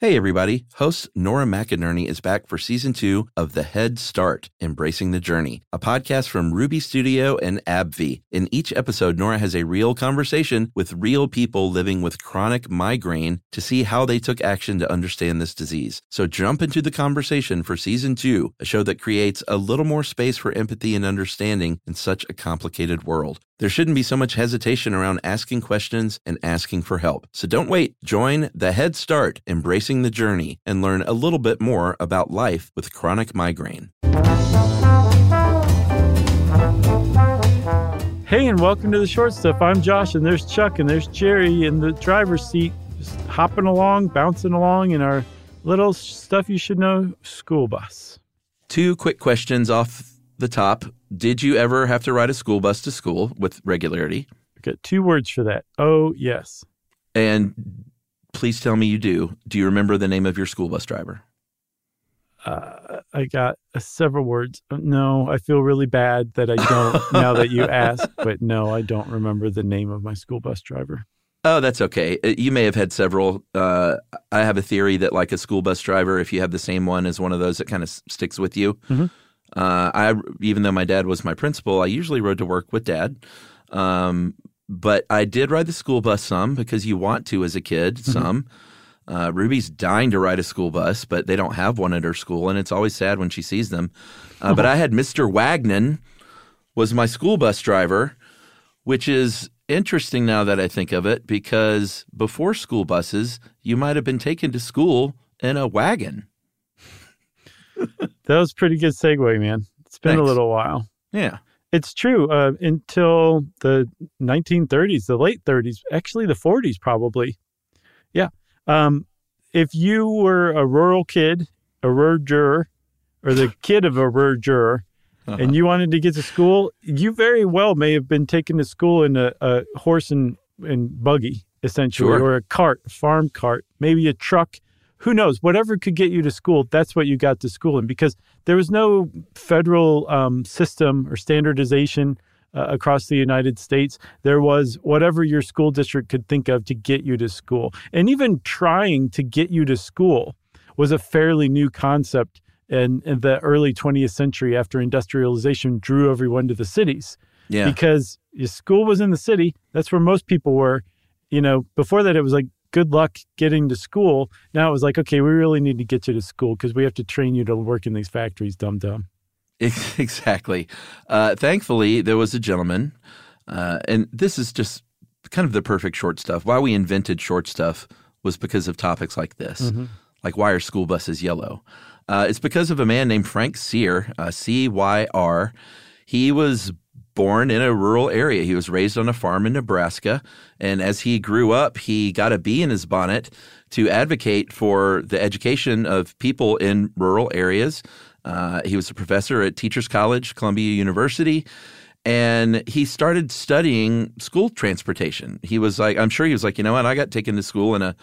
Hey, everybody. Host Nora McInerney is back for season two of The Head Start Embracing the Journey, a podcast from Ruby Studio and AbbVie. In each episode, Nora has a real conversation with real people living with chronic migraine to see how they took action to understand this disease. So jump into the conversation for season two, a show that creates a little more space for empathy and understanding in such a complicated world. There shouldn't be so much hesitation around asking questions and asking for help. So don't wait. Join the Head Start Embracing the Journey and learn a little bit more about life with chronic migraine. Hey, and welcome to the short stuff. I'm Josh, and there's Chuck, and there's Jerry in the driver's seat, just hopping along, bouncing along in our little stuff you should know school bus. Two quick questions off the top. Did you ever have to ride a school bus to school with regularity? I got two words for that. Oh, yes. And please tell me you do. Do you remember the name of your school bus driver? Uh, I got uh, several words. Uh, no, I feel really bad that I don't now that you ask, but no, I don't remember the name of my school bus driver. Oh, that's okay. Uh, you may have had several. Uh, I have a theory that, like a school bus driver, if you have the same one as one of those, it kind of sticks with you. Mm-hmm. Uh, I even though my dad was my principal, I usually rode to work with dad. Um, but I did ride the school bus some because you want to as a kid. Mm-hmm. Some uh, Ruby's dying to ride a school bus, but they don't have one at her school, and it's always sad when she sees them. Uh, but I had Mr. Wagnon was my school bus driver, which is interesting now that I think of it because before school buses, you might have been taken to school in a wagon. That was pretty good segue, man. It's been a little while. Yeah. It's true. Uh, until the 1930s, the late 30s, actually the 40s, probably. Yeah. Um, if you were a rural kid, a rural juror, or the kid of a rural juror, and you wanted to get to school, you very well may have been taken to school in a, a horse and, and buggy, essentially, Sure. or a cart, a farm cart, maybe a truck. Who knows? Whatever could get you to school, that's what you got to school in because there was no federal um, system or standardization uh, across the United States. There was whatever your school district could think of to get you to school. And even trying to get you to school was a fairly new concept in, in the early 20th century after industrialization drew everyone to the cities Yeah. because your school was in the city. That's where most people were. You know, before that, it was like, good luck getting to school. Now it was like, okay, we really need to get you to school because we have to train you to work in these factories, dum dum. Exactly. Uh, thankfully, there was a gentleman, uh, and this is just kind of the perfect short stuff. Why we invented short stuff was because of topics like this, like why are school buses yellow? Uh, it's because of a man named Frank Cyr, uh, C Y R. He was born in a rural area. He was raised on a farm in Nebraska. And as he grew up, he got a bee in his bonnet to advocate for the education of people in rural areas. Uh, he was a professor at Teachers College, Columbia University. And he started studying school transportation. He was like, I'm sure he was like, you know what? I got taken to school in a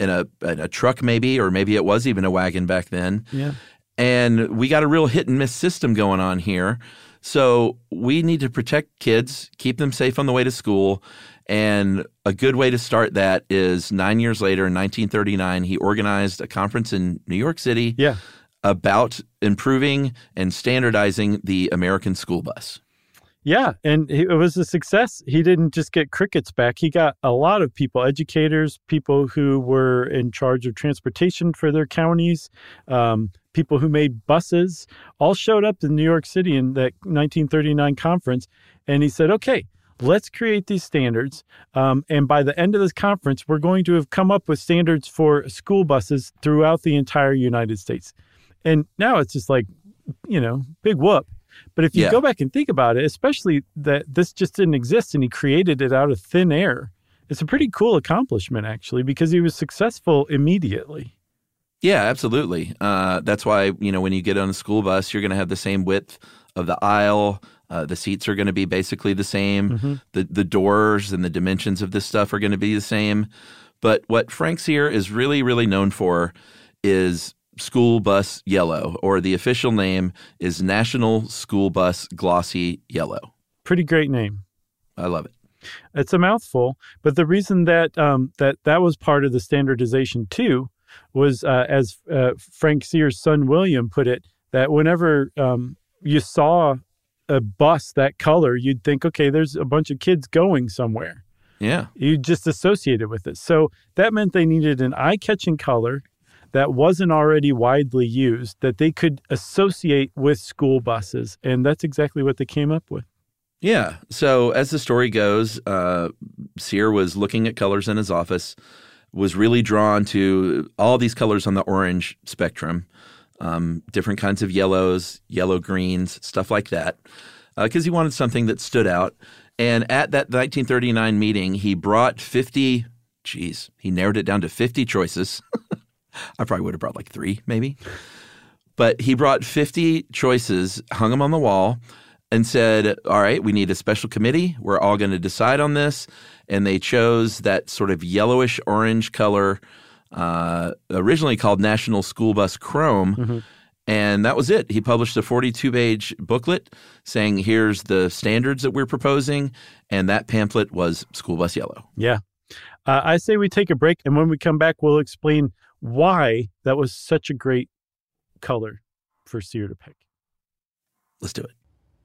in a, in a truck, maybe, or maybe it was even a wagon back then Yeah. and we got a real hit and miss system going on here. So we need to protect kids, keep them safe on the way to school. And a good way to start that is nine years later, in 1939, he organized a conference in New York City Yeah. about improving and standardizing the American school bus. Yeah, and it was a success. He didn't just get crickets back. He got a lot of people, educators, people who were in charge of transportation for their counties, um, people who made buses, all showed up in New York City in that 1939 conference. And he said, okay, let's create these standards. Um, and by the end of this conference, we're going to have come up with standards for school buses throughout the entire United States. And now it's just like, you know, big whoop. But if you Yeah. go back and think about it, especially that this just didn't exist and he created it out of thin air, it's a pretty cool accomplishment, actually, because he was successful immediately. Yeah, absolutely. Uh, that's why you know when you get on a school bus, you're going to have the same width of the aisle. Uh, the seats are going to be basically the same. The the doors and the dimensions of this stuff are going to be the same. But what Frank Cyr is really really known for is school bus yellow, or the official name is National School Bus Glossy Yellow. Pretty great name. I love it. It's a mouthful, but the reason that um, that that was part of the standardization too was, uh, as uh, Frank Cyr's son William put it, that whenever um, you saw a bus that color, you'd think, okay, there's a bunch of kids going somewhere. Yeah. You just associated with it. So that meant they needed an eye catching color that wasn't already widely used that they could associate with school buses. And that's exactly what they came up with. Yeah. So as the story goes, uh, Cyr was looking at colors in his office, was really drawn to all these colors on the orange spectrum, um, different kinds of yellows, yellow greens, stuff like that, because uh, he wanted something that stood out. And at that 1939 meeting, he brought 50, geez, he narrowed it down to 50 choices. I probably would have brought like three, maybe. But he brought 50 choices, hung them on the wall, and said, All right, we need a special committee. We're all going to decide on this. And they chose that sort of yellowish orange color, uh, originally called National School Bus Chrome. Mm-hmm. And that was it. He published a 42 page booklet saying, here's the standards that we're proposing. And that pamphlet was School Bus Yellow. Yeah. Uh, I say we take a break. And when we come back, we'll explain why that was such a great color for Cyr to pick. Let's do it.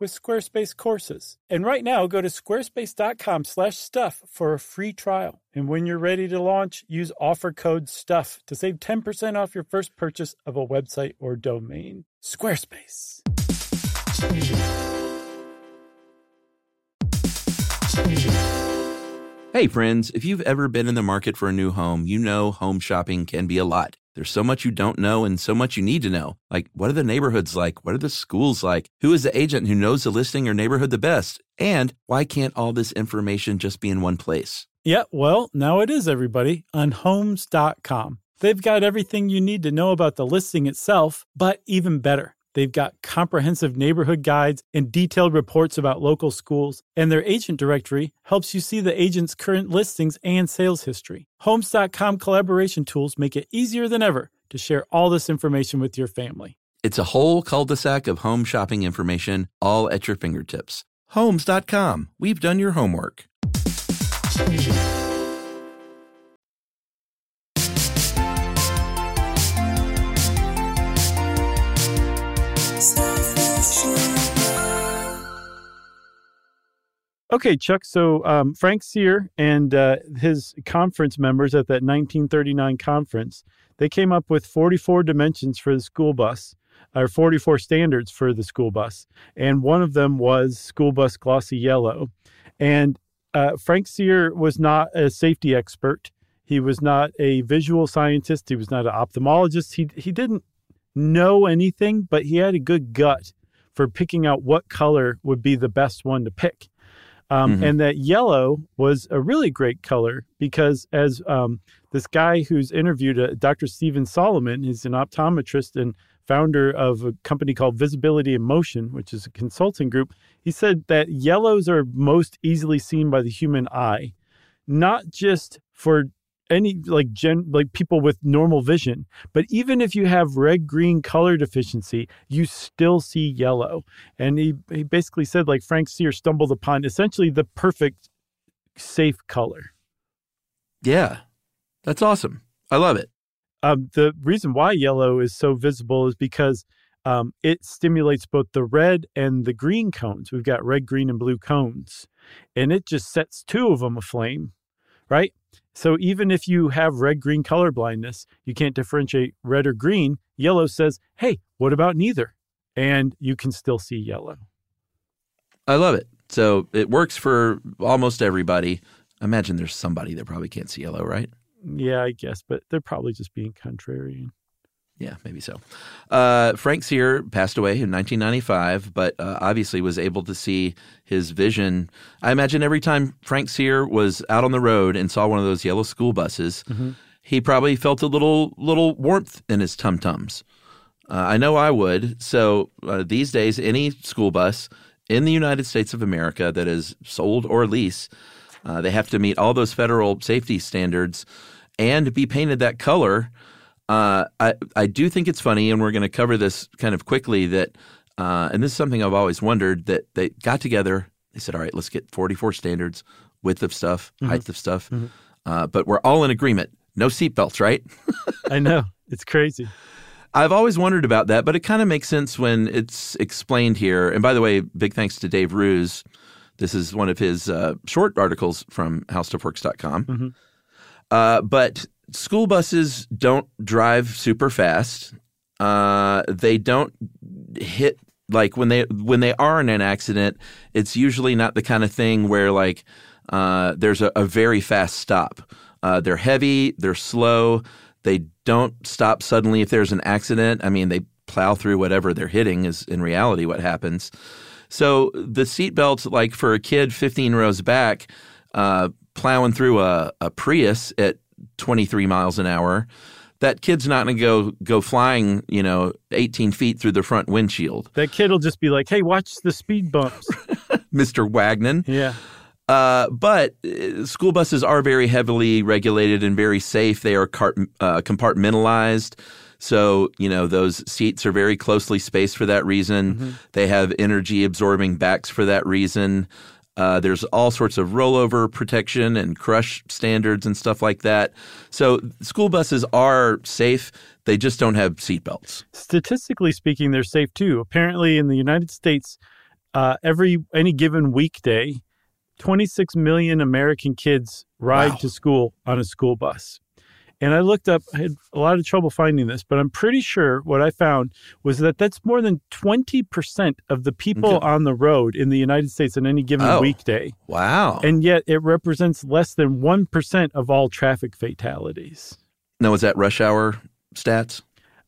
with Squarespace courses. And right now, go to squarespace.com slash stuff for a free trial. And when you're ready to launch, use offer code STUFF to save 10% off your first purchase of a website or domain. Squarespace. Hey, friends, if you've ever been in the market for a new home, you know home shopping can be a lot. There's so much you don't know and so much you need to know. Like, what are the neighborhoods like? What are the schools like? Who is the agent who knows the listing or neighborhood the best? And why can't all this information just be in one place? Yeah, well, now it is, everybody, on homes.com. They've got everything you need to know about the listing itself, but even better. They've got comprehensive neighborhood guides and detailed reports about local schools, and their agent directory helps you see the agent's current listings and sales history. Homes.com collaboration tools make it easier than ever to share all this information with your family. It's a whole cul de sac of home shopping information, all at your fingertips. Homes.com. We've done your homework. Okay, Chuck. So um, Frank Cyr and uh, his conference members at that 1939 conference, they came up with 44 dimensions for the school bus, or 44 standards for the school bus, and one of them was school bus glossy yellow. And uh, Frank Cyr was not a safety expert. He was not a visual scientist. He was not an ophthalmologist. He he didn't know anything, but he had a good gut for picking out what color would be the best one to pick. Um, mm-hmm. And that yellow was a really great color because, as um, this guy who's interviewed, uh, Dr. Stephen Solomon, he's an optometrist and founder of a company called Visibility in Motion, which is a consulting group. He said that yellows are most easily seen by the human eye, not just for any like gen like people with normal vision but even if you have red green color deficiency you still see yellow. And he, he basically said like Frank Cyr stumbled upon essentially the perfect safe color. Yeah. That's awesome. I love it. Um, the reason why yellow is so visible is because um, it stimulates both the red and the green cones. We've got red green and blue cones. And it just sets two of them aflame right so even if you have red green color blindness, you can't differentiate red or green. Yellow says, hey, what about neither? And you can still see yellow. I love it. So it works for almost everybody. I imagine there's somebody that probably can't see yellow, right? Yeah, I guess, but they're probably just being contrarian. Yeah, maybe so. Uh, Frank Cyr passed away in 1995, but uh, obviously was able to see his vision. I imagine every time Frank Cyr was out on the road and saw one of those yellow school buses, mm-hmm. he probably felt a little little warmth in his tum tums. Uh, I know I would. So uh, these days, any school bus in the United States of America that is sold or leased, uh, they have to meet all those federal safety standards and be painted that color. Uh, I I do think it's funny, and we're going to cover this kind of quickly. That uh, and this is something I've always wondered that they got together. They said, "All right, let's get 44 standards, width of stuff, mm-hmm. height of stuff." Mm-hmm. Uh, but we're all in agreement. No seatbelts, right? I know it's crazy. I've always wondered about that, but it kind of makes sense when it's explained here. And by the way, big thanks to Dave Roos. This is one of his uh, short articles from howstuffworks.com. Mm-hmm. Uh, but school buses don't drive super fast. Uh, they don't hit like when they when they are in an accident. It's usually not the kind of thing where like uh, there's a, a, very fast stop. Uh, they're heavy. They're slow. They don't stop suddenly if there's an accident. I mean, they plow through whatever they're hitting is in reality what happens. So the seatbelt, like for a kid 15 rows back, uh, plowing through a, a Prius at 23 miles an hour, that kid's not going to go go flying, you know, 18 feet through the front windshield. That kid will just be like, "Hey, watch the speed bumps, Mr. Wagnon." Yeah. Uh, but uh, school buses are very heavily regulated and very safe. They are car- uh, compartmentalized. So, you know, those seats are very closely spaced for that reason. Mm-hmm. They have energy absorbing backs for that reason. Uh, there's all sorts of rollover protection and crush standards and stuff like that. So, school buses are safe. They just don't have seatbelts. Statistically speaking, they're safe too. Apparently, in the United States, uh, every any given weekday, 26 million American kids ride wow. to school on a school bus. And I looked up, I had a lot of trouble finding this, but I'm pretty sure what I found was that that's more than 20% of the people okay. on the road in the United States on any given oh, weekday. Wow. And yet it represents less than 1% of all traffic fatalities. Now, is that rush hour stats?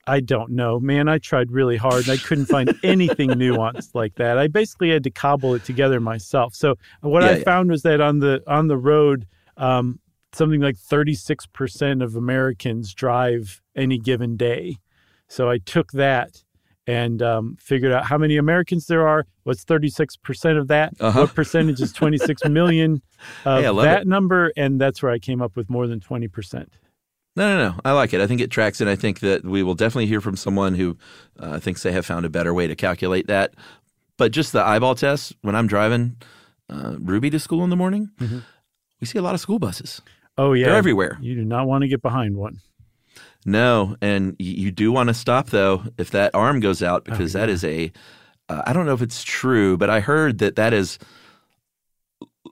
I don't know, man. I tried really hard and I couldn't find anything nuanced like that. I basically had to cobble it together myself. So what yeah, I yeah. found was that on the on the road, um, something like 36% of Americans drive any given day. So I took that and um, figured out how many Americans there are. What's 36% of that? Uh-huh. What percentage is 26 million of hey, that it. number? And that's where I came up with more than 20%. No, no, no. I like it. I think it tracks, and I think that we will definitely hear from someone who uh, thinks they have found a better way to calculate that. But just the eyeball test, when I'm driving uh, Ruby to school in the morning, mm-hmm. we see a lot of school buses. Oh, yeah. They're everywhere. You do not want to get behind one. No, and you do want to stop though if that arm goes out because oh, yeah. that is a. Uh, I don't know if it's true, but I heard that that is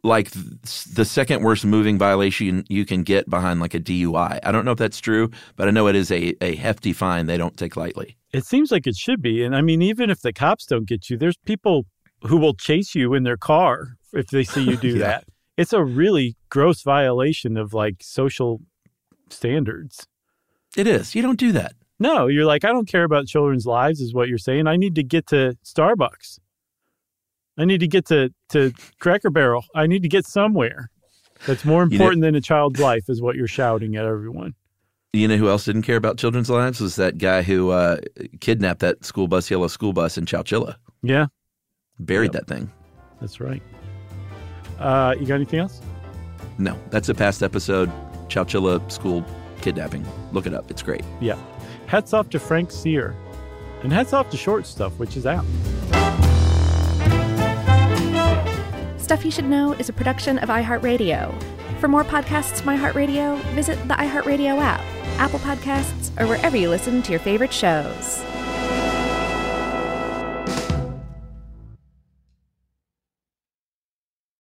like the second worst moving violation you can get behind like a DUI. I don't know if that's true, but I know it is a, a hefty fine they don't take lightly. It seems like it should be. And I mean, even if the cops don't get you, there's people who will chase you in their car if they see you do yeah. that. It's a really gross violation of like social standards. It is. You don't do that. No, you're like, I don't care about children's lives, is what you're saying. I need to get to Starbucks. I need to get to, to Cracker Barrel. I need to get somewhere. That's more important than a child's life, is what you're shouting at everyone. You know who else didn't care about children's lives? Was that guy who uh, kidnapped that school bus, yellow school bus in Chowchilla. Yeah. Buried yep. that thing. That's right. Uh, you got anything else? No. That's a past episode. Chowchilla school kidnapping. Look it up. It's great. Yeah. Hats off to Frank Cyr. And hats off to Short Stuff, which is out. Stuff You Should Know is a production of iHeartRadio. For more podcasts from iHeartRadio, visit the iHeartRadio app, Apple Podcasts, or wherever you listen to your favorite shows.